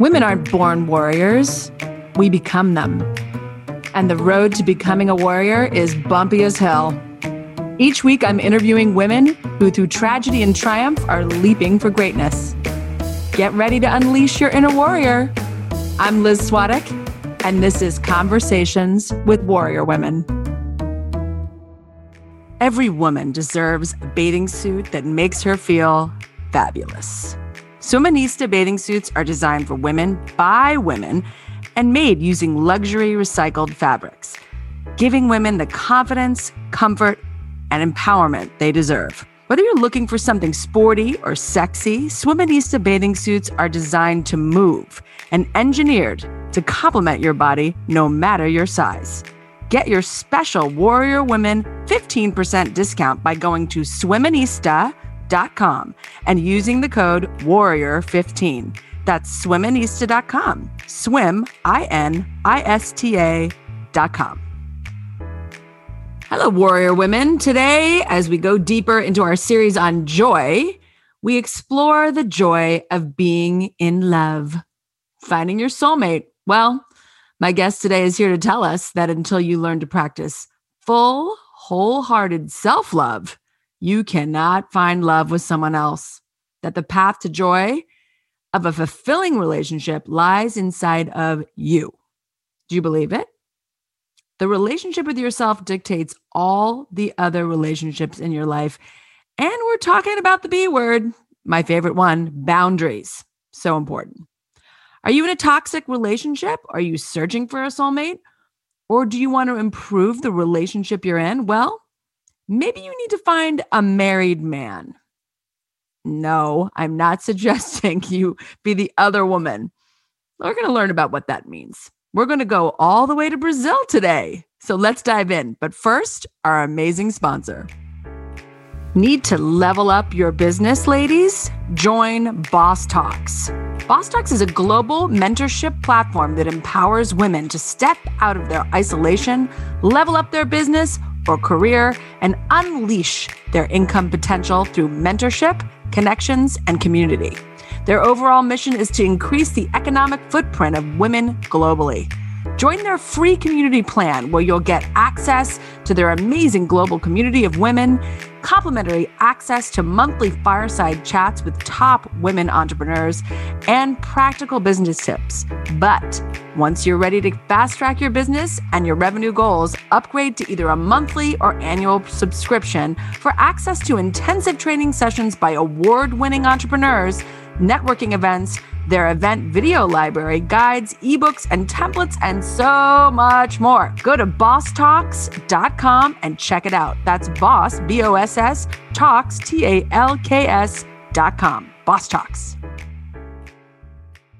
Women aren't born warriors, we become them. And the road to becoming a warrior is bumpy as hell. Each week, I'm interviewing women who, through tragedy and triumph, are leaping for greatness. Get ready to unleash your inner warrior. I'm Liz Swadek, and this is Conversations with Warrior Women. Every woman deserves a bathing suit that makes her feel fabulous. Swiminista bathing suits are designed for women by women and made using luxury recycled fabrics, giving women the confidence, comfort, and empowerment they deserve. Whether you're looking for something sporty or sexy, Swiminista bathing suits are designed to move and engineered to complement your body no matter your size. Get your special Warrior Women 15% discount by going to swiminista.com swiminista.com and using the code WARRIOR15. That's swiminista.com. Swim, I N I S T A.com. Hello, warrior women. Today, as we go deeper into our series on joy, we explore the joy of being in love, finding your soulmate. Well, my guest today is here to tell us that until you learn to practice full, wholehearted self love, you cannot find love with someone else, that the path to joy of a fulfilling relationship lies inside of you. Do you believe it? The relationship with yourself dictates all the other relationships in your life. And we're talking about the B word, my favorite one boundaries. So important. Are you in a toxic relationship? Are you searching for a soulmate? Or do you want to improve the relationship you're in? Well, maybe you need to find a married man. No, I'm not suggesting you be the other woman. We're going to learn about what that means. We're going to go all the way to Brazil today. So let's dive in. But first, our amazing sponsor. Need to level up your business, ladies? Join Boss Talks. Boss Talks is a global mentorship platform that empowers women to step out of their isolation, level up their business, or career and unleash their income potential through mentorship, connections, and community. Their overall mission is to increase the economic footprint of women globally. Join their free community plan where you'll get access to their amazing global community of women, complimentary access to monthly fireside chats with top women entrepreneurs, and practical business tips. But once you're ready to fast track your business and your revenue goals, upgrade to either a monthly or annual subscription for access to intensive training sessions by award winning entrepreneurs, networking events their event video library, guides, ebooks, and templates, and so much more. Go to bosstalks.com and check it out. That's boss, B O S S, talks, T A L K S.com. Boss Talks.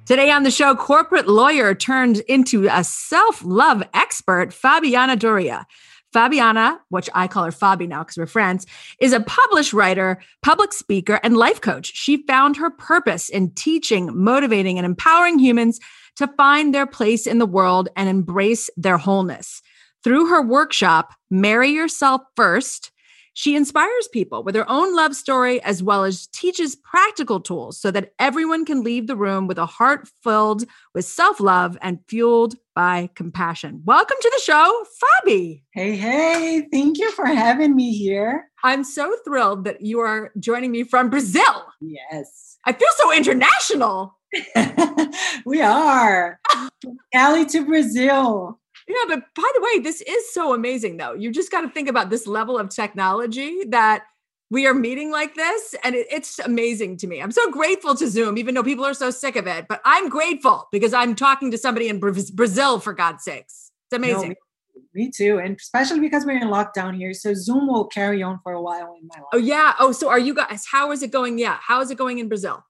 Today on the show, corporate lawyer turned into a self love expert, Fabiana Doria. Fabiana, which I call her Fabi now because we're friends, is a published writer, public speaker, and life coach. She found her purpose in teaching, motivating, and empowering humans to find their place in the world and embrace their wholeness. Through her workshop, Marry Yourself First, she inspires people with her own love story as well as teaches practical tools so that everyone can leave the room with a heart filled with self love and fueled by compassion. Welcome to the show, Fabi. Hey, hey, thank you for having me here. I'm so thrilled that you are joining me from Brazil. Yes. I feel so international. we are. Cali to Brazil. Yeah, but by the way, this is so amazing though. You just got to think about this level of technology that we are meeting like this and it, it's amazing to me. I'm so grateful to zoom even though people are so sick of it but i'm grateful because i'm talking to somebody in brazil for god's sakes. It's amazing. no, me, me, too and especially because we're in lockdown here so zoom will carry on for a while in my life. oh yeah. Oh so are you guys how is it going? Yeah how is it going in brazil?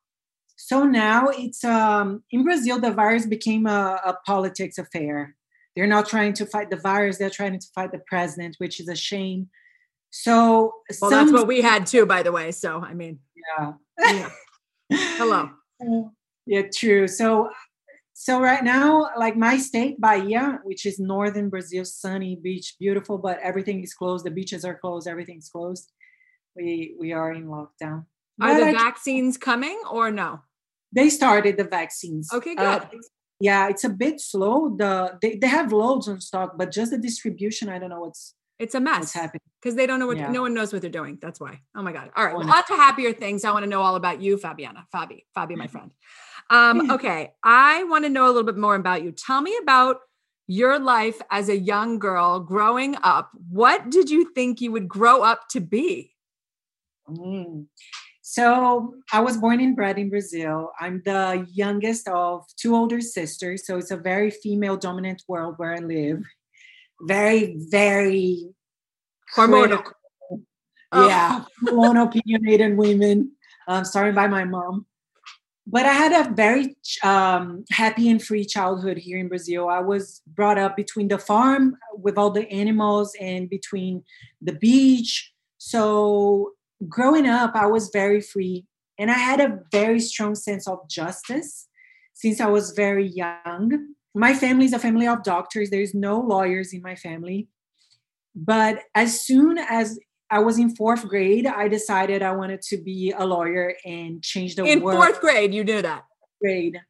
So now it's um in brazil the virus became a, a politics affair they're not trying to fight the virus, they're trying to fight the president, which is a shame. So well, some, that's what we had too, by the way. So I mean, yeah. yeah. Hello. Yeah, true. So so right now, like my state, Bahia, which is northern Brazil, sunny beach, beautiful, but everything is closed. The beaches are closed, everything's closed. We we are in lockdown. Are but the I, vaccines coming or no? they started the vaccines. Okay, uh, good. Uh, yeah, it's a bit slow. The they, they have loads on stock, but just the distribution, I don't know what's it's a mess. Happening? Because they don't know what yeah. no one knows what they're doing. That's why. Oh my God. All right. Well, on to happier things. I want to know all about you, Fabiana. Fabi. Fabi, my friend. Um, okay. I want to know a little bit more about you. Tell me about your life as a young girl growing up. What did you think you would grow up to be? Mm. So I was born and bred in Brazil. I'm the youngest of two older sisters. So it's a very female dominant world where I live. Very, very hormonal. Oh. Yeah, one opinionated women, um, started by my mom. But I had a very um, happy and free childhood here in Brazil. I was brought up between the farm with all the animals and between the beach. So growing up, I was very free. And I had a very strong sense of justice since I was very young. My family is a family of doctors, there's no lawyers in my family. But as soon as I was in fourth grade, I decided I wanted to be a lawyer and change the world. in fourth grade, you knew that. Grade.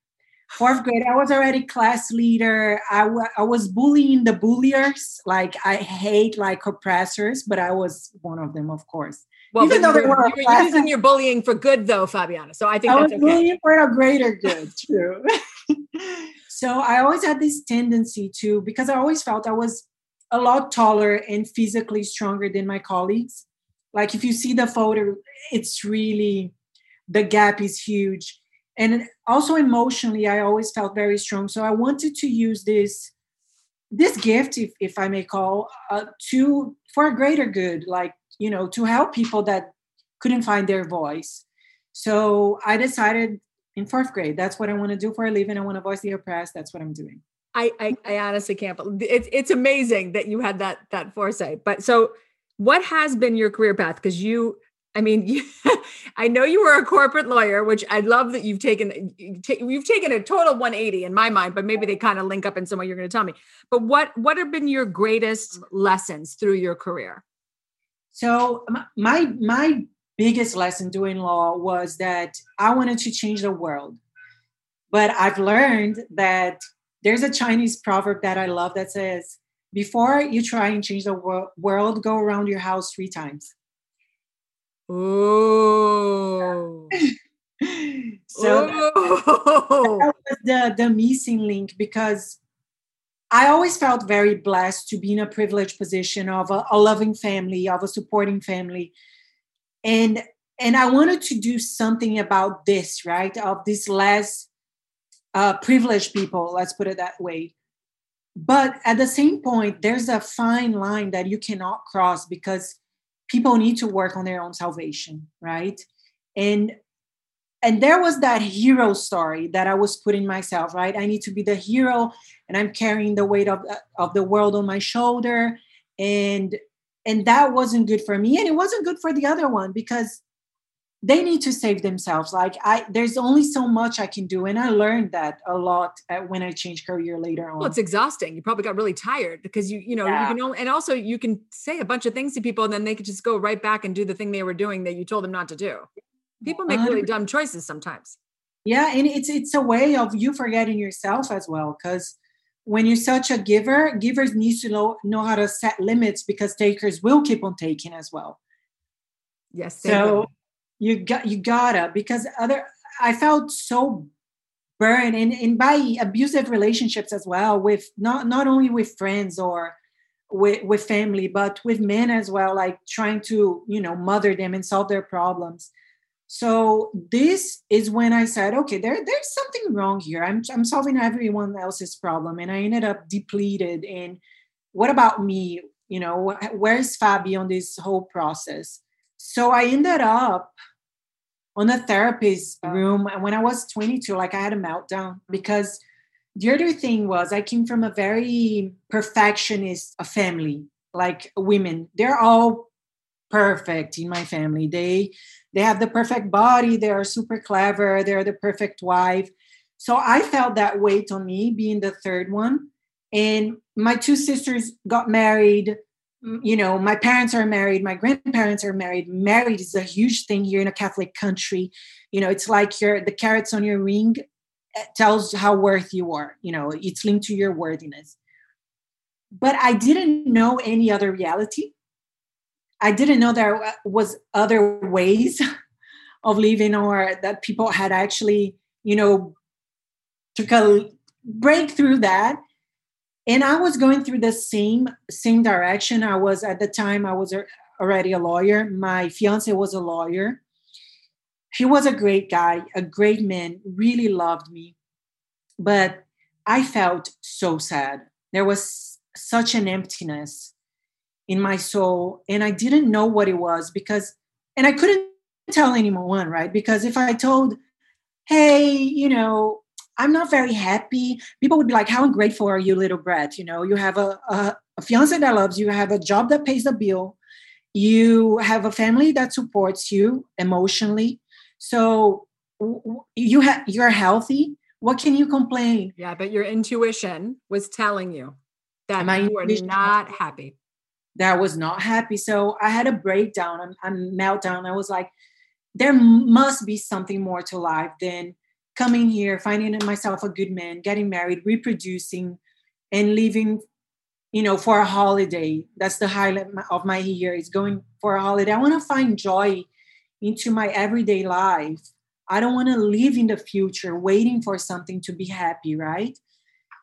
Fourth grade, I was already class leader. I, w- I was bullying the bulliers. Like I hate like oppressors, but I was one of them, of course. Well, Even though you were, you were using your bullying for good, though, Fabiana. So I think I that's was okay. bullying for a greater good, true. so I always had this tendency to, because I always felt I was a lot taller and physically stronger than my colleagues. Like if you see the photo, it's really the gap is huge. And also emotionally, I always felt very strong. So I wanted to use this this gift, if, if I may call, uh, to for a greater good, like you know, to help people that couldn't find their voice. So I decided in fourth grade, that's what I want to do for a living. I want to voice the oppressed. That's what I'm doing. I, I, I honestly can't. But it's it's amazing that you had that that foresight. But so, what has been your career path? Because you, I mean, you, I know you were a corporate lawyer, which I love that you've taken. You've taken a total 180 in my mind, but maybe they kind of link up in some way. You're going to tell me. But what what have been your greatest lessons through your career? So my my biggest lesson doing law was that I wanted to change the world. But I've learned that there's a Chinese proverb that I love that says, before you try and change the wor- world, go around your house three times. Oh. so That, that was the, the missing link because I always felt very blessed to be in a privileged position of a, a loving family, of a supporting family. And and I wanted to do something about this, right? Of these less uh, privileged people, let's put it that way. But at the same point, there's a fine line that you cannot cross because people need to work on their own salvation, right? And and there was that hero story that I was putting myself, right? I need to be the hero and I'm carrying the weight of, of the world on my shoulder. And and that wasn't good for me. And it wasn't good for the other one because they need to save themselves. Like I there's only so much I can do. And I learned that a lot when I changed career later on. Well, it's exhausting. You probably got really tired because you, you know, yeah. you can only, and also you can say a bunch of things to people and then they could just go right back and do the thing they were doing that you told them not to do people make really dumb choices sometimes. Yeah and it's it's a way of you forgetting yourself as well because when you're such a giver givers need to know, know how to set limits because takers will keep on taking as well. Yes so you got you gotta because other i felt so burned and, and by abusive relationships as well with not not only with friends or with, with family but with men as well like trying to you know mother them and solve their problems so this is when I said, okay, there, there's something wrong here. I'm, I'm solving everyone else's problem. And I ended up depleted. And what about me? You know, where's Fabi on this whole process? So I ended up on a therapist oh. room. And when I was 22, like I had a meltdown because the other thing was I came from a very perfectionist family, like women. They're all perfect in my family. They they have the perfect body, they are super clever, they're the perfect wife. So I felt that weight on me being the third one. And my two sisters got married. you know, my parents are married, my grandparents are married. Married is a huge thing here in a Catholic country. You know, it's like your the carats on your ring eh, tells how worth you are. You know, it's linked to your worthiness. But I didn't know any other reality. I didn't know there was other ways of living or that people had actually, you know, took a break through that. And i was going through the same same direction. I was at the time i was already a lawyer. My fiance was a lawyer. He was a great guy a great man really loved me. But i felt so sad. There was such an emptiness in my soul and i didn't know what it was because and i couldn't tell anyone right because if i told hey you know I'm not very happy. People would be like, How ungrateful are you, little brat? You know, you have a, a, a fiance that loves you, you have a job that pays the bill, you have a family that supports you emotionally. So you have you're healthy. What can you complain? Yeah, but your intuition was telling you that My you were not happy. That was not happy. So I had a breakdown, a, a meltdown. I was like, there must be something more to life than coming here, finding myself a good man, getting married, reproducing, and living, you know, for a holiday. That's the highlight of my year is going for a holiday. I want to find joy into my everyday life. I don't want to live in the future waiting for something to be happy, right?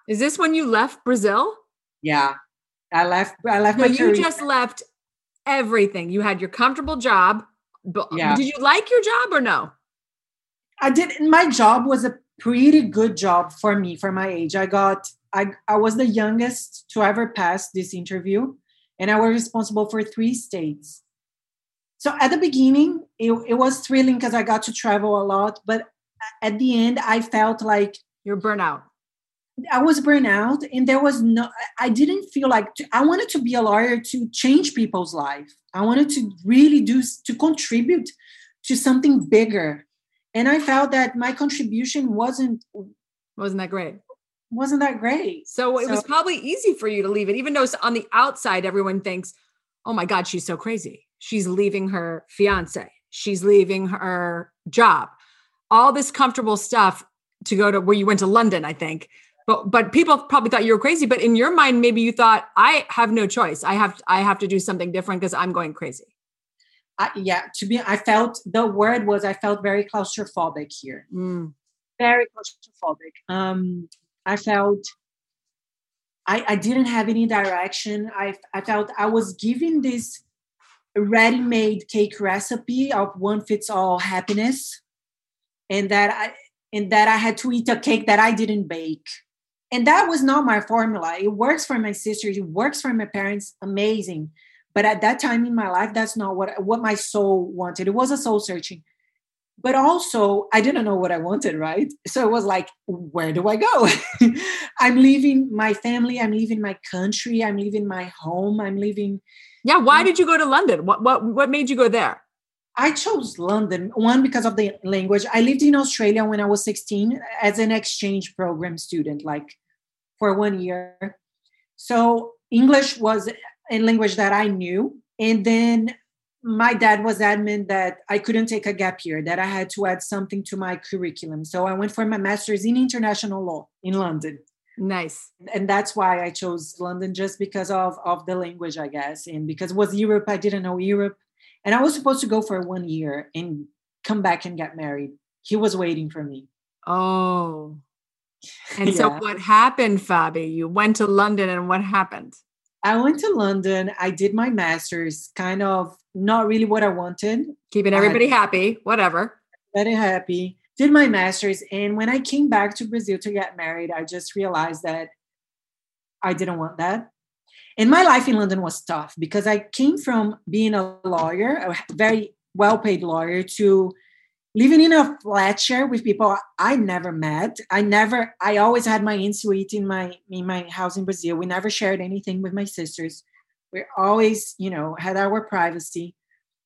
Is this when you left Brazil? Yeah. I left I left no, my you career. just left everything. You had your comfortable job. But yeah. did you like your job or no? I did. My job was a pretty good job for me for my age. I got. I I was the youngest to ever pass this interview, and I was responsible for three states. So at the beginning, it, it was thrilling because I got to travel a lot. But at the end, I felt like you're burnout. I was burnt out, and there was no. I didn't feel like to, I wanted to be a lawyer to change people's life. I wanted to really do to contribute to something bigger. And i felt that my contribution wasn't wasn't that great? wasn't that great. So it so, was probably easy for you to leave it even though on the outside everyone thinks oh my god she's so crazy. She's leaving her fiance. She's leaving her job. All this comfortable stuff to go to where you went to london i think but but people probably thought you were crazy but in your mind maybe you thought i have no choice i have i have to do something different because i'm going crazy I, yeah, to be, I felt the word was I felt very claustrophobic here, mm. very claustrophobic. Um, I felt I, I didn't have any direction. I, I felt I was given this ready-made cake recipe of one fits all happiness, and that I and that I had to eat a cake that I didn't bake. And that was not my formula. It works for my sisters, it works for my parents, amazing. But at that time in my life that's not what what my soul wanted. It was a soul searching. But also i didn't know what i wanted right? So it was like where do i go? I'm leaving my family. I'm leaving my country. I'm leaving my home. I'm leaving yeah why um, did you go to london? What what what made you go there? I chose London, one because of the language. I lived in Australia when I was 16 as an exchange program student, like for one year. So English was a language that I knew. And then my dad was adamant that I couldn't take a gap year, that I had to add something to my curriculum. So I went for my master's in international law in London. Nice. And that's why I chose London just because of, of the language, I guess. And because it was Europe, I didn't know Europe. And I was supposed to go for one year and come back and get married. He was waiting for me. Oh. And yeah. so what happened, Fabi? You went to London and what happened? I went to London. I did my master's, kind of not really what I wanted. Keeping everybody happy, whatever. Very happy. Did my master's. And when I came back to Brazil to get married, I just realized that I didn't want that. And my life in London was tough because I came from being a lawyer, a very well paid lawyer, to living in a flat share with people I never met. I never, I always had my in-suite in my in my house in Brazil. We never shared anything with my sisters. We always, you know, had our privacy.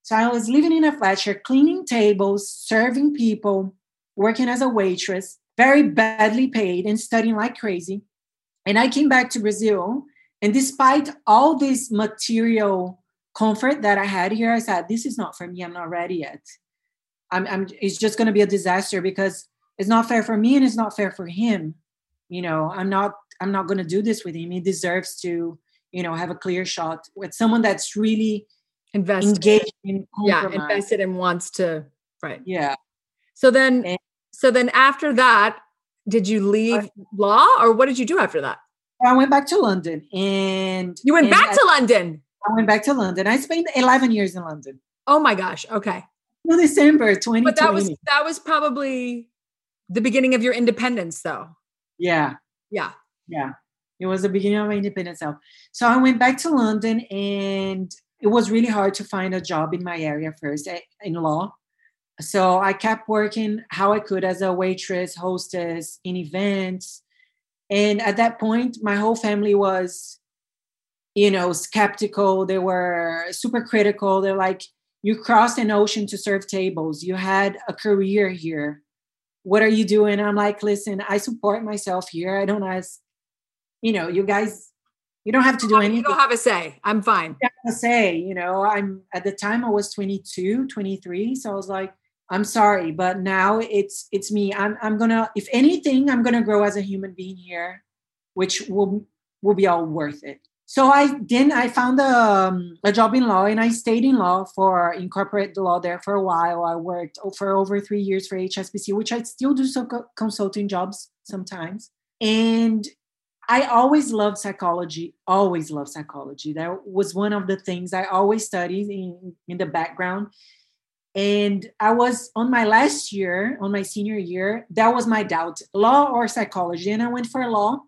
So I was living in a flat share, cleaning tables, serving people, working as a waitress, very badly paid and studying like crazy. And I came back to Brazil And despite all this material comfort that I had here, I said, this is not for me. I'm not ready yet. I'm, I'm it's just going to be a disaster because it's not fair for me and it's not fair for him. You know, I'm not, I'm not going to do this with him. He deserves to, you know, have a clear shot with someone that's really invested. engaged in Yeah, invested and wants to, right. Yeah. So then, And- so then after that, did you leave law or what did you do after that? I went back to London and You went and back I, to London. I went back to London. I spent 11 years in London. Oh my gosh. Okay. December 2020. But that was that was probably the beginning of your independence though. yeah. Yeah. Yeah. It was the beginning of my independence. self. So I went back to London and it was really hard to find a job in my area first eh, in law. So I kept working how I could as a waitress, hostess in events. And at that point, my whole family was, you know, skeptical. They were super critical. They're like, you crossed an ocean to serve tables. You had a career here. What are you doing? I'm like, listen, I support myself here. I don't ask, you know, you guys, you don't have to do anything. You don't have a say. I'm fine. to say, you know, I'm at the time I was 22, 23. So I was like, I'm sorry, but now it's it's me. I'm I'm gonna, if anything, I'm gonna grow as a human being here, which will will be all worth it. So I then I found a, um, a job in law and I stayed in law for in corporate law there for a while. I worked for over three years for HSBC, which I still do some co- consulting jobs sometimes. And I always loved psychology, always loved psychology. That was one of the things I always studied in, in the background. And I was on my last year, on my senior year, that was my doubt law or psychology. And I went for law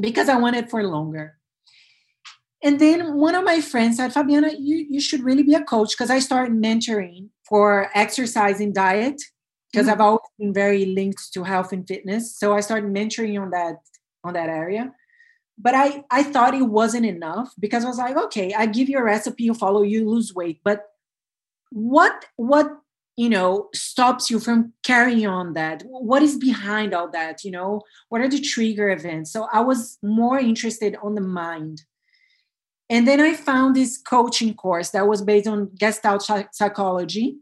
because I wanted for longer. And then one of my friends said, Fabiana, you, you should really be a coach because I started mentoring for exercise and diet because Mhm. I've always been very linked to health and fitness. So I started mentoring on that on that area. But I I thought it wasn't enough because I was like, okay, I give you a recipe, you follow, you lose weight. But what what you know stops you from carrying on that what is behind all that you know what are the trigger events so i was more interested on the mind and then i found this coaching course that was based on gestalt psy- psychology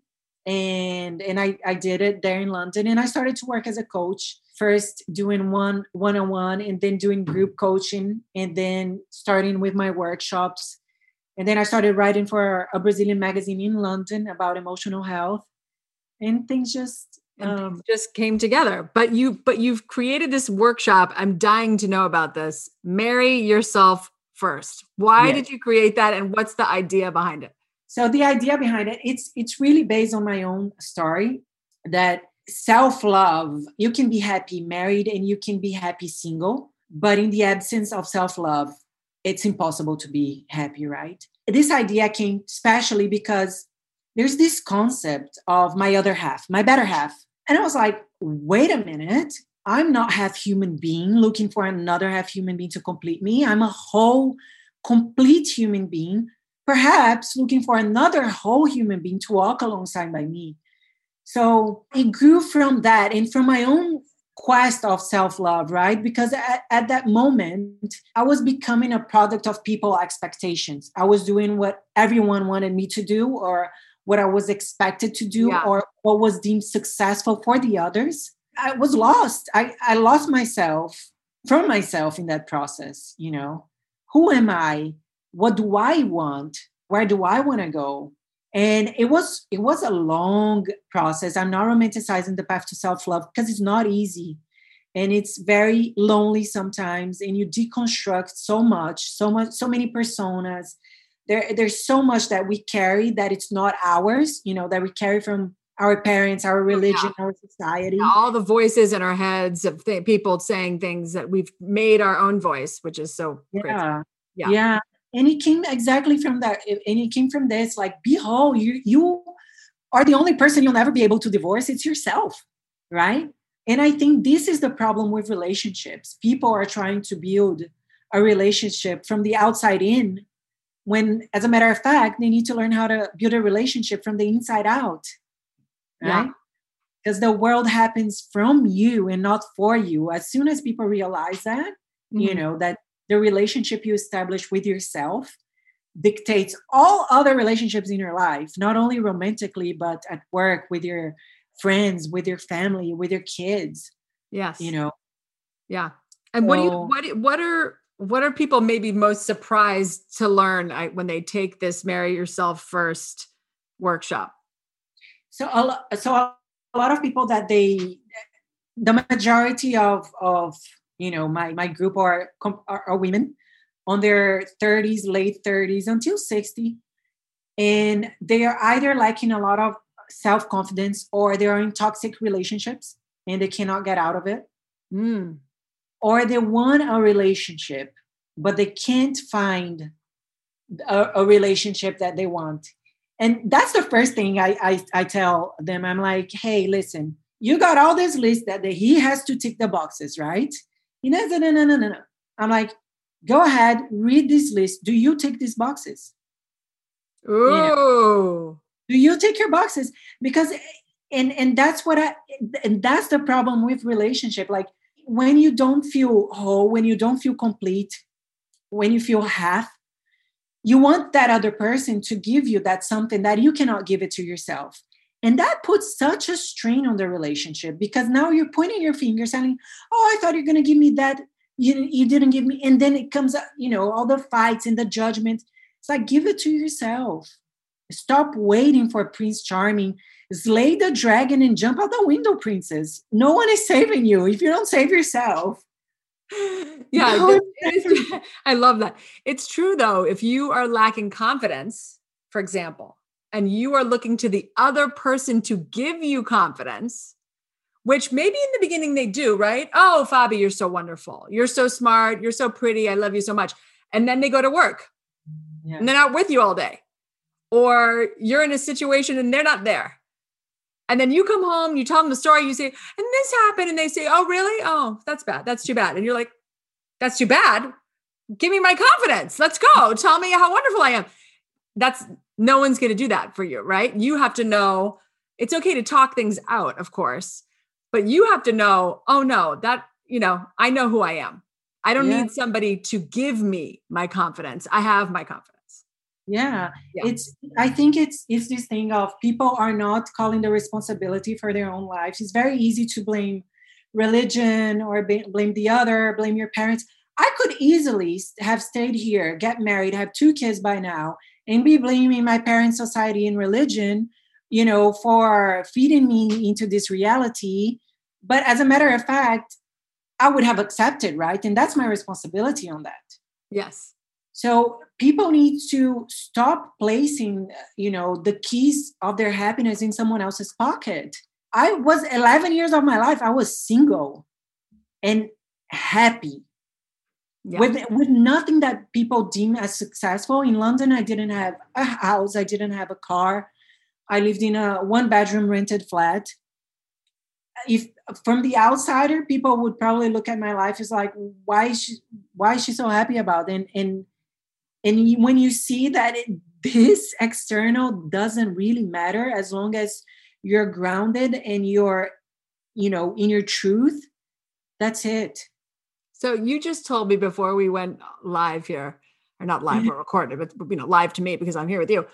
and and I, I did it there in london and i started to work as a coach first doing one one-on-one and then doing group coaching and then starting with my workshops and then I started writing for a Brazilian magazine in London about emotional health, and things just things um, just came together. But you but you've created this workshop. I'm dying to know about this. Marry yourself first. Why Yes. did you create that and what's the idea behind it? so the idea behind it it's it's really based on my own story that self-love you can be happy married and you can be happy single but in the absence of self-love it's impossible to be happy right this idea came especially because there's this concept of my other half my better half and i was like wait a minute i'm not half human being looking for another half human being to complete me i'm a whole complete human being perhaps looking for another whole human being to walk alongside by me. So it grew from that and from my own quest of self love, right? Because at, at, that moment, I was becoming a product of people expectations. I was doing what everyone wanted me to do or what I was expected to do Yeah. or what was deemed successful for the others. I was lost. I, I lost myself from myself in that process, you know. Who am I? what do i want where do i want to go and it was it was a long process i'm not romanticizing the path to self-love because it's not easy and it's very lonely sometimes and you deconstruct so much so much so many personas there there's so much that we carry that it's not ours you know that we carry from our parents our oh, religion our society. All the voices in our heads of th- people saying things that we've made our own voice, which is so crazy. yeah. Yeah. yeah. And it came exactly from that and it came from this like behold you you are the only person you'll never be able to divorce. It's yourself right? And i think this is the problem with relationships. People are trying to build a relationship from the outside in when as a matter of fact they need to learn how to build a relationship from the inside out Yeah. right because the world happens from you and not for you as soon as people realize that you Mhm. know that the relationship you establish with yourself dictates all other relationships in your life, not only romantically, but at work, with your friends, with your family, with your kids. Yes. You know. Yeah. And so, what do you what what are what are people maybe most surprised to learn when they take this marry yourself first workshop? So a, so a lot of people that they the majority of of you know my my group are are, are women on their 30s late 30s until 60 and they are either lacking a lot of self-confidence or they are in toxic relationships and they cannot get out of it. Mm. or they want a relationship but they can't find a, a, relationship that they want and that's the first thing I, I, I tell them. I'm like hey listen you got all this list that the, he has to tick the boxes right? He knows no no no no no. I'm like go ahead read this list. Do you tick these boxes? Ooh. Know, do you tick your boxes? Because and and that's what i and that's the problem with relationship. Like when you don't feel whole when you don't feel complete when you feel half you want that other person to give you that something that you cannot give it to yourself. And that puts such a strain on the relationship because now you're pointing your finger saying oh i thought you're going to give me that. You, you didn't give me and then it comes up you know all the fights and the judgment it's like give it to yourself. Stop waiting for prince charming. Slay the dragon and jump out the window princess. No one is saving you if you don't save yourself yeah no i love that. It's true though if you are lacking confidence for example and you are looking to the other person to give you confidence which maybe in the beginning they do right? Oh fabi you're so wonderful. You're so smart. You're so pretty. I love you so much. And then they go to work. Yeah. and they're not with you all day. Or you're in a situation and they're not there and then you come home, you tell them the story, you say, and this happened. And they say, oh, really? Oh, that's bad. That's too bad. And you're like, that's too bad. Give me my confidence. Let's go. Tell me how wonderful I am. That's no one's going to do that for you, right? You have to know it's okay to talk things out, of course, but you have to know, oh, no, that, you know, I know who I am. I don't yeah. need somebody to give me my confidence. I have my confidence yeah. yeah. it's i think it's it's this thing of people are not calling the responsibility for their own lives. It's very easy to blame religion or blame the other blame your parents. I could easily have stayed here get married have two kids by now and be blaming my parents society and religion you know for feeding me into this reality. But as a matter of fact i would have accepted right? And that's my responsibility on that. Yes so people need to stop placing, you know, the keys of their happiness in someone else's pocket. I was 11 years of my life, I was single and happy. Yeah. With, with nothing that people deem as successful in london i didn't have a house i didn't have a car i lived in a one bedroom rented flat if from the outsider people would probably look at my life as like why is she why is she so happy about it? and and and when you see that it, this external doesn't really matter as long as you're grounded and you're you know in your truth that's it. So you just told me before we went live here or not live or recorded but you know live to me because i'm here with you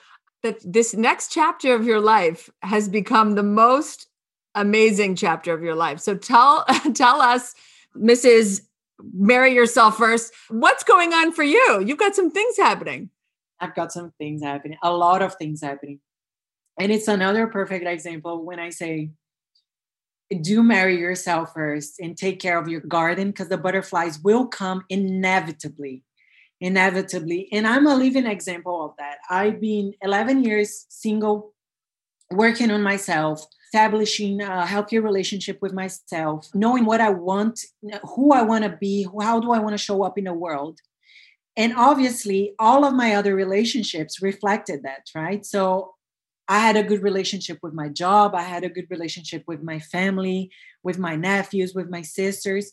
that this next chapter of your life has become the most amazing chapter of your life. So tell tell us mrs marry yourself first. What's going on for you? You've got some things happening. I've got some things happening, a lot of things happening. And it's another perfect example when I say, do marry yourself first and take care of your garden because the butterflies will come inevitably. Inevitably. And I'm a living example of that. I've been 11 years single, working on myself, establishing a healthier relationship with myself, knowing what I want, who I want to be, how do I want to show up in the world. And obviously, all of my other relationships reflected that, right? So I had a good relationship with my job, I had a good relationship with my family, with my nephews, with my sisters.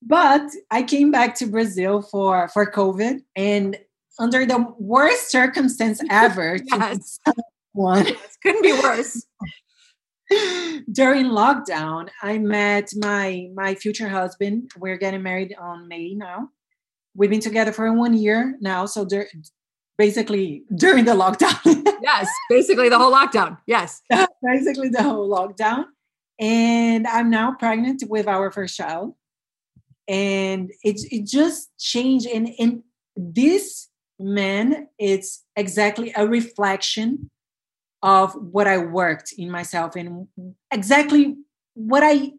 But I came back to Brazil for for COVID and under the worst circumstance ever yes. one. Yes, couldn't be worse. during lockdown, I met my my future husband. We're getting married on May now. we've been together for one year now. So there, basically during the lockdown. yes, basically the whole lockdown. Yes. basically the whole lockdown. And I'm now pregnant with our first child. And it, it just changed. And, and this man, it's exactly a reflection of what I worked in myself and exactly what I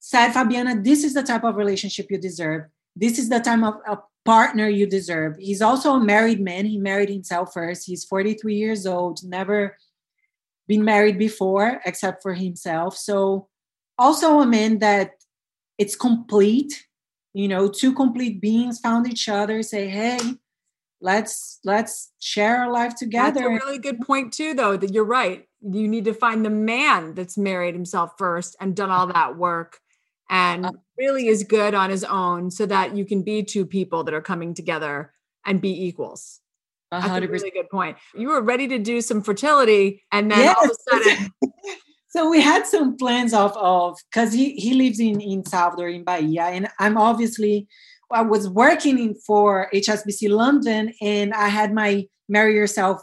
said, Fabiana, this is the type of relationship you deserve. This is the type of, of partner you deserve. He's also a married man. He married himself first. He's 43 years old, never been married before except for himself. So, also a man that it's complete. You know, two complete beings found each other, say, hey, let's let's share our life together. That's a really good point too, though, that you're right. You need to find the man that's married himself first and done all that work and uh, really is good on his own so that you can be two people that are coming together and be equals. That's a really good point. You were ready to do some fertility and then yes. all of a sudden so we had some plans of of because he he lives in in Salvador in Bahia and I'm obviously I was working in for HSBC London and I had my marry yourself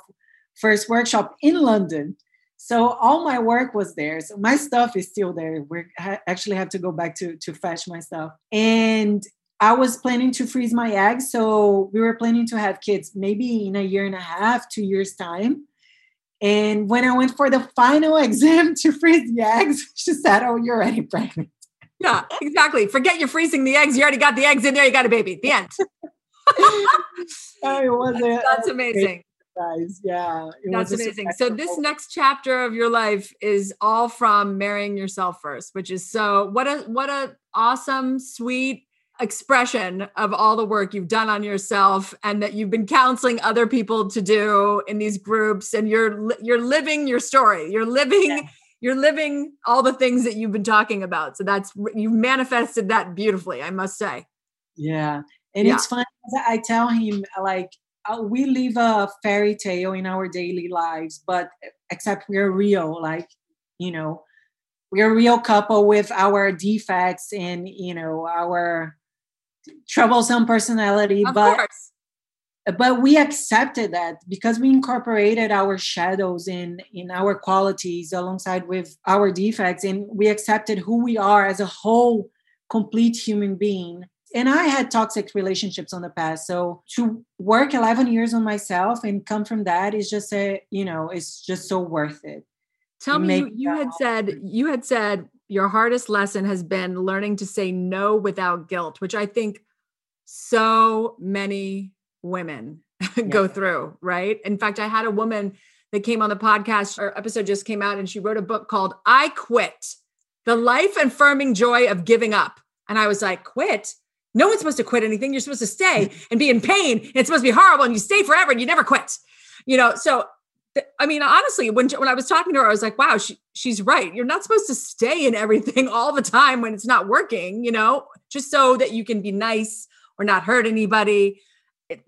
first workshop in London. So all my work was there. So my stuff is still there. We actually have to go back to to fetch my stuff. And i was planning to freeze my eggs. So we were planning to have kids maybe in a year and a half two years time. And when i went for the final exam to freeze the eggs she said oh you're already pregnant yeah exactly forget you're freezing the eggs you already got the eggs in there you got a baby the end was that's, that's amazing guys. Yeah. That's amazing. So this next chapter of your life is all from marrying yourself first, which is so what a what a awesome, sweet expression of all the work you've done on yourself and that you've been counseling other people to do in these groups and you're you're living your story. You're living yeah. You're living all the things that you've been talking about. So that's you've manifested that beautifully, I must say. Yeah. And yeah. it's fun. I tell him like uh, we live a fairy tale in our daily lives, but except we're real, like, you know, we're a real couple with our defects and, you know, our troublesome personality. Of but course but we accepted that because we incorporated our shadows in in our qualities alongside with our defects and we accepted who we are as a whole complete human being and I had toxic relationships on the past. So to work 11 years on myself and come from that is just a, you know, it's just so worth it. Tell me, you, you had said, you had said your hardest lesson has been learning to say no without guilt, which I think so many women yeah. go through, right? In fact, I had a woman that came on the podcast, our episode just came out, and she wrote a book called I Quit The Life Affirming Joy of Giving Up. And I was like, quit? No one's supposed to quit anything. You're supposed to stay and be in pain. And it's supposed to be horrible and you stay forever and you never quit. You know, so I mean, honestly, when when I was talking to her, I was like, "Wow, she, she's right. You're not supposed to stay in everything all the time when it's not working. You know, just so that you can be nice or not hurt anybody."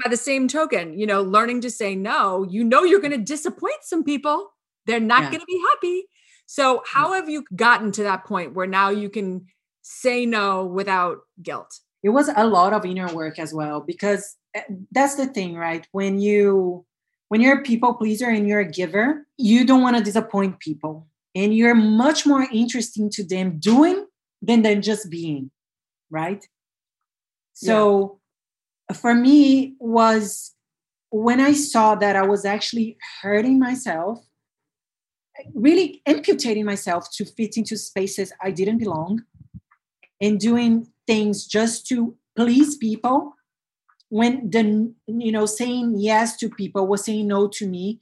By the same token, you know, learning to say no. You know, you're going to disappoint some people. They're not yeah. going to be happy. So, how have you gotten to that point where now you can say no without guilt? it was a lot of inner work as well because eh, that's the thing right when you when you're a people pleaser and you're a giver you don't want to disappoint people and you're much more interesting to them doing than than just being right so yeah. For me was when i saw that i was actually hurting myself really amputating myself to fit into spaces i didn't belong and doing things just to please people when the you know saying yes to people was saying no to me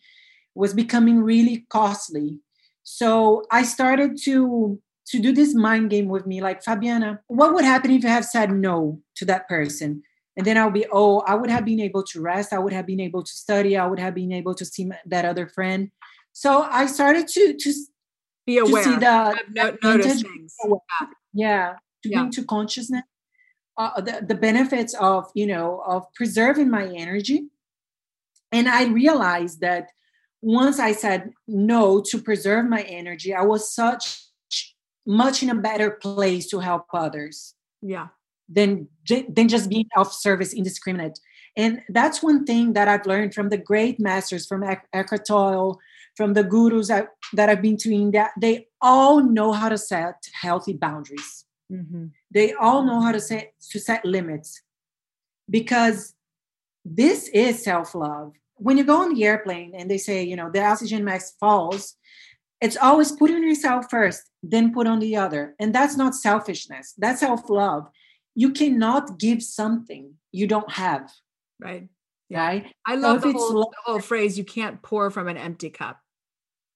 was becoming really costly. So i started to to do this mind game with me like fabiana what would happen if you have said no to that person and then i'll be oh i would have been able to rest. I would have been able to study. I would have been able to see that other friend. So i started to to be aware to see the, no, things. yeah. To yeah. bring to consciousness uh, the, the benefits of you know of preserving my energy. And i realized that once i said no to preserve my energy i was such much in a better place to help others. Yeah than than just being of service indiscriminate. And that's one thing that i've learned from the great masters from Eckhart Tolle from the gurus that, that i've been to india. They all know how to set healthy boundaries. Mm-hmm. they all know how to set to set limits. Because this is self-love. When you go on the airplane and they say you know the oxygen mask falls it's always putting yourself first then put on the other. And that's not selfishness. That's self-love you cannot give something you don't have right. Yeah. right? I love so the, whole, the whole phrase you can't pour from an empty cup.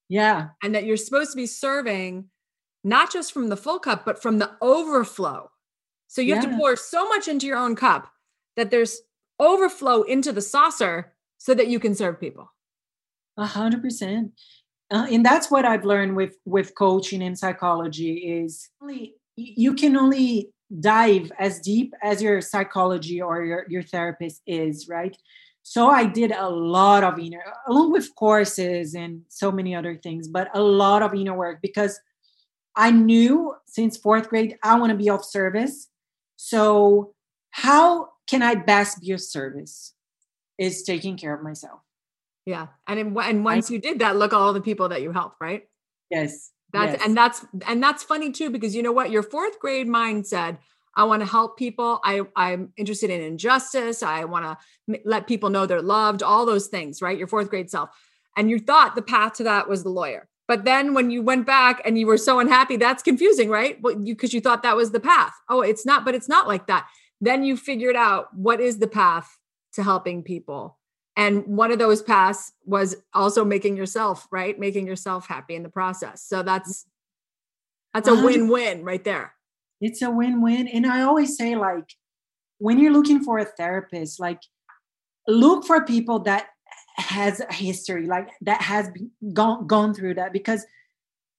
Yeah. And that you're supposed to be serving not just from the full cup but from the overflow. So you yeah. have to pour so much into your own cup that there's overflow into the saucer so that you can serve people. A hundred percent. Uh, and that's what i've learned with with coaching and psychology is you can only dive as deep as your psychology or your, your therapist is, right? So I did a lot of inner, along with courses and so many other things, but a lot of inner work because I knew since fourth grade I want to be of service. So how can I best be of service? Is taking care of myself. Yeah, and in, and once I, you did that, look all the people that you helped, right? Yes, that's yes. and that's and that's funny too because you know what your fourth grade mind said I want to help people. I I'm interested in injustice. I want to m- let people know they're loved. All those things, right? Your fourth grade self, and you thought the path to that was the lawyer. But then when you went back and you were so unhappy, that's confusing, right? Well, you because you thought that was the path. Oh, it's not. But it's not like that. Then you figured out what is the path to helping people and one of those paths was also making yourself right? Making yourself happy in the process. So that's that's a win-win right there. It's a win-win. And i always say like when you're looking for a therapist like look for people that has a history like that has gone gone through that. Because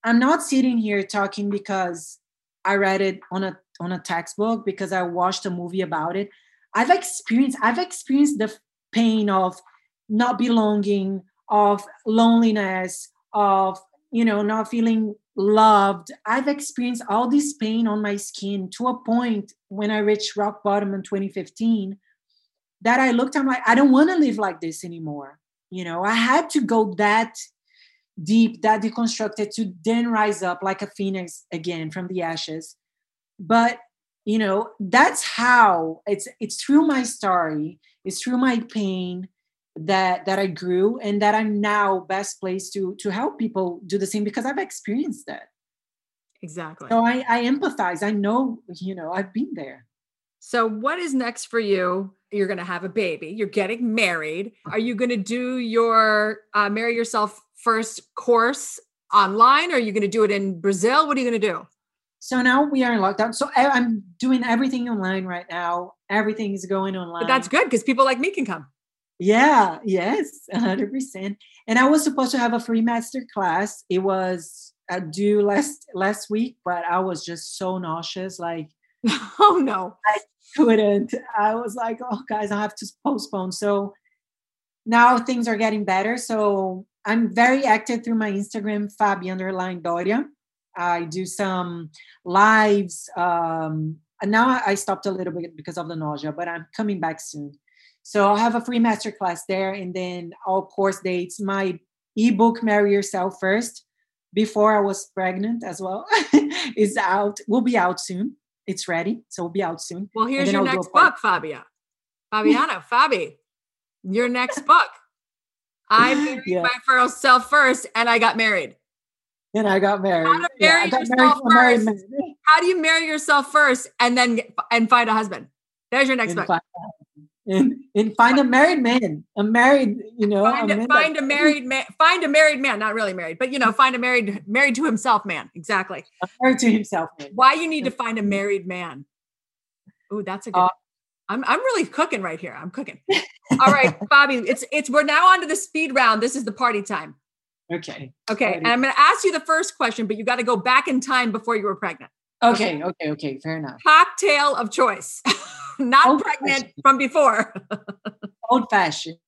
i'm not sitting here talking because i read it on a on a textbook because i watched a movie about it. I've experienced i've experienced the pain of not belonging, of loneliness, of you know not feeling loved. I've experienced all this pain on my skin to a point when I reached rock bottom in 2015 that I looked, I'm like, I don't want to live like this anymore. You know, I had to go that deep, that deconstructed to then rise up like a phoenix again from the ashes. But you know, that's how it's it's through my story, it's through my pain that that I grew and that I'm now best placed to to help people do the same because I've experienced that. Exactly. So I, I empathize. I know, you know, I've been there. So what is next for you? You're going to have a baby. You're getting married. Are you going to do your uh, marry yourself first course online? Or are you going to do it in Brazil? What are you going to do? So now we are in lockdown. So I'm doing everything online right now. Everything is going online. But that's good because people like me can come. Yeah, yes, 100%. And I was supposed to have a free master class. It was uh, due last last week, but I was just so nauseous like oh no. I couldn't. I was like, "Oh guys, I have to postpone." So now things are getting better. So I'm very active through my Instagram, Fabi underline Doria. I do some lives. Um, and now I stopped a little bit because of the nausea, but I'm coming back soon. So I'll have a free masterclass there and then all course dates. My ebook, Marry Yourself First, before I was pregnant as well, is out, We'll be out soon. It's ready. So we'll be out soon. Well, here's your I'll next book, Fabia. Fabiana, Fabi, your next book. I married yeah. my first self first and I got married. And I got married. How, yeah, got married first. How do you marry yourself first and then and find a husband? There's your next and book and and find a married man, a married, you know, find, a, find a married man, find a married man, not really married, but you know, find a married married to himself man. Exactly. Married to himself man. Why you need to find a married man? Oh, that's a good. Uh, I'm I'm really cooking right here. I'm cooking. All right, Bobby, it's it's we're now on to the speed round. This is the party time. Okay. Okay. And I'm going to ask you the first question, but you got to go back in time before you were pregnant. Okay. Okay. Okay. Fair enough. Cocktail of choice. not Old pregnant fashioned. from before. Old fashioned.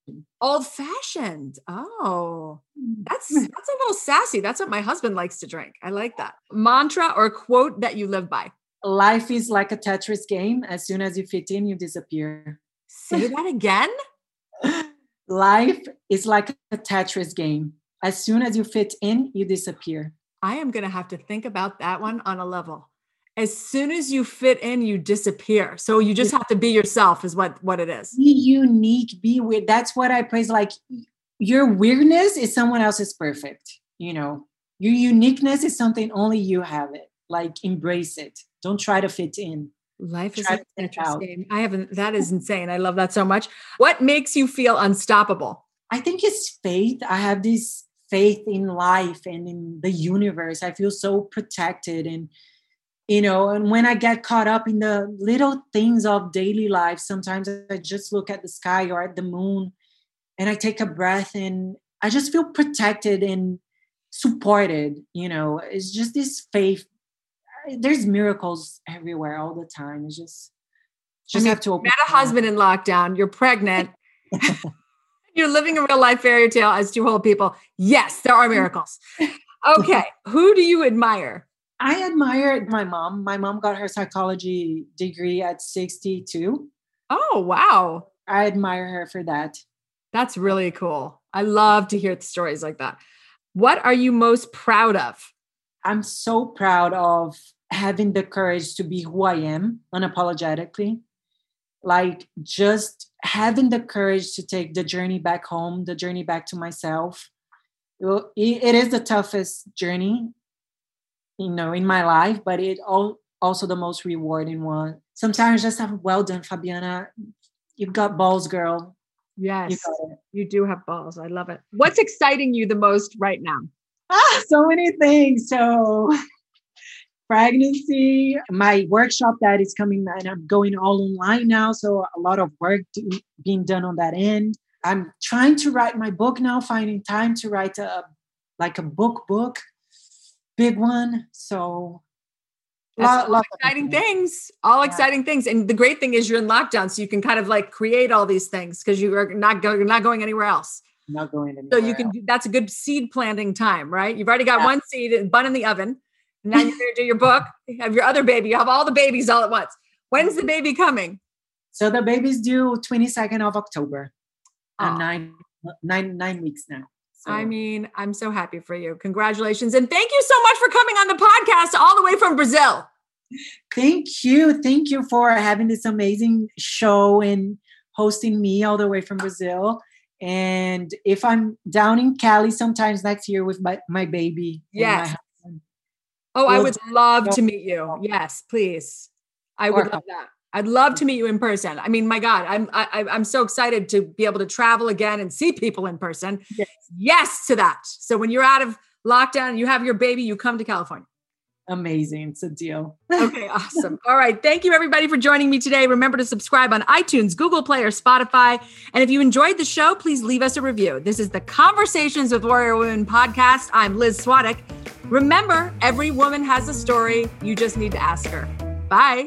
Old fashioned. Oh, hmm. that's that's a little sassy. That's what my husband likes to drink. I like that. Mantra or quote that you live by. life is like a Tetris game. As soon as you fit in, you disappear. Say that again. life is like a Tetris game. As soon as you fit in, you disappear. I am going to have to think about that one on a level. As soon as you fit in, you disappear. So you just have to be yourself, is what what it is. Be unique, be weird. That's what I praise. Like your weirdness is someone else's perfect. You know, your uniqueness is something only you have it. Like embrace it. Don't try to fit in. Life is interesting. I haven't. That is insane. I love that so much. What makes you feel unstoppable? I think it's faith. I have this faith in life and in the universe. I feel so protected and you know, and when I get caught up in the little things of daily life, sometimes I just look at the sky or at the moon and I take a breath and I just feel protected and supported. You know, it's just this faith. There's miracles everywhere all the time. It's just, just I mean, have to open. Met a husband in lockdown. You're pregnant. you're living a real life fairy tale as two whole people. Yes, there are miracles. Okay, who do you admire? I admire my mom. My mom got her psychology degree at 62. Oh, wow. I admire her for that. That's really cool. I love to hear stories like that. What are you most proud of? I'm so proud of having the courage to be who I am unapologetically. Like just having the courage to take the journey back home, the journey back to myself. It is the toughest journey you know in my life but it all also the most rewarding one. Sometimes just have well done fabiana. You've got balls girl. Yes. you, you do have balls. I love it. What's exciting you the most right now? Ah so many things. So pregnancy my workshop that is coming and i'm going all online now so a lot of work to, being done on that end i'm trying to write my book now finding time to write a like a book book big one. So lot, lot exciting things. All yeah. exciting things. And the great thing is you're in lockdown, so you can kind of like create all these things because you are not going, you're not going anywhere else. Not going anywhere. So you can do that's a good seed planting time, right? You've already got yeah. one seed and bun in the oven. Now you're gonna do your book, you have your other baby, you have all the babies all at once. When's the baby coming? So the baby's due 22nd of October. Oh. nine nine nine weeks now. So. I mean, I'm so happy for you. Congratulations. And thank you so much for coming on the podcast all the way from Brazil. Thank you. Thank you for having this amazing show and hosting me all the way from Brazil. And if I'm down in Cali sometimes next year with my, my baby. Yes. My oh, I would love to meet you. Yes, please. I would love that. I'd love to meet you in person. I mean, my God, I'm I, am i am so excited to be able to travel again and see people in person. Yes. yes to that. So when you're out of lockdown, and you have your baby, you come to California. Amazing. It's a deal. okay, awesome. All right. Thank you, everybody, for joining me today. Remember to subscribe on iTunes, Google Play, or Spotify. And if you enjoyed the show, please leave us a review. This is the Conversations with Warrior Women podcast. I'm Liz Swadek. Remember, every woman has a story. You just need to ask her. Bye.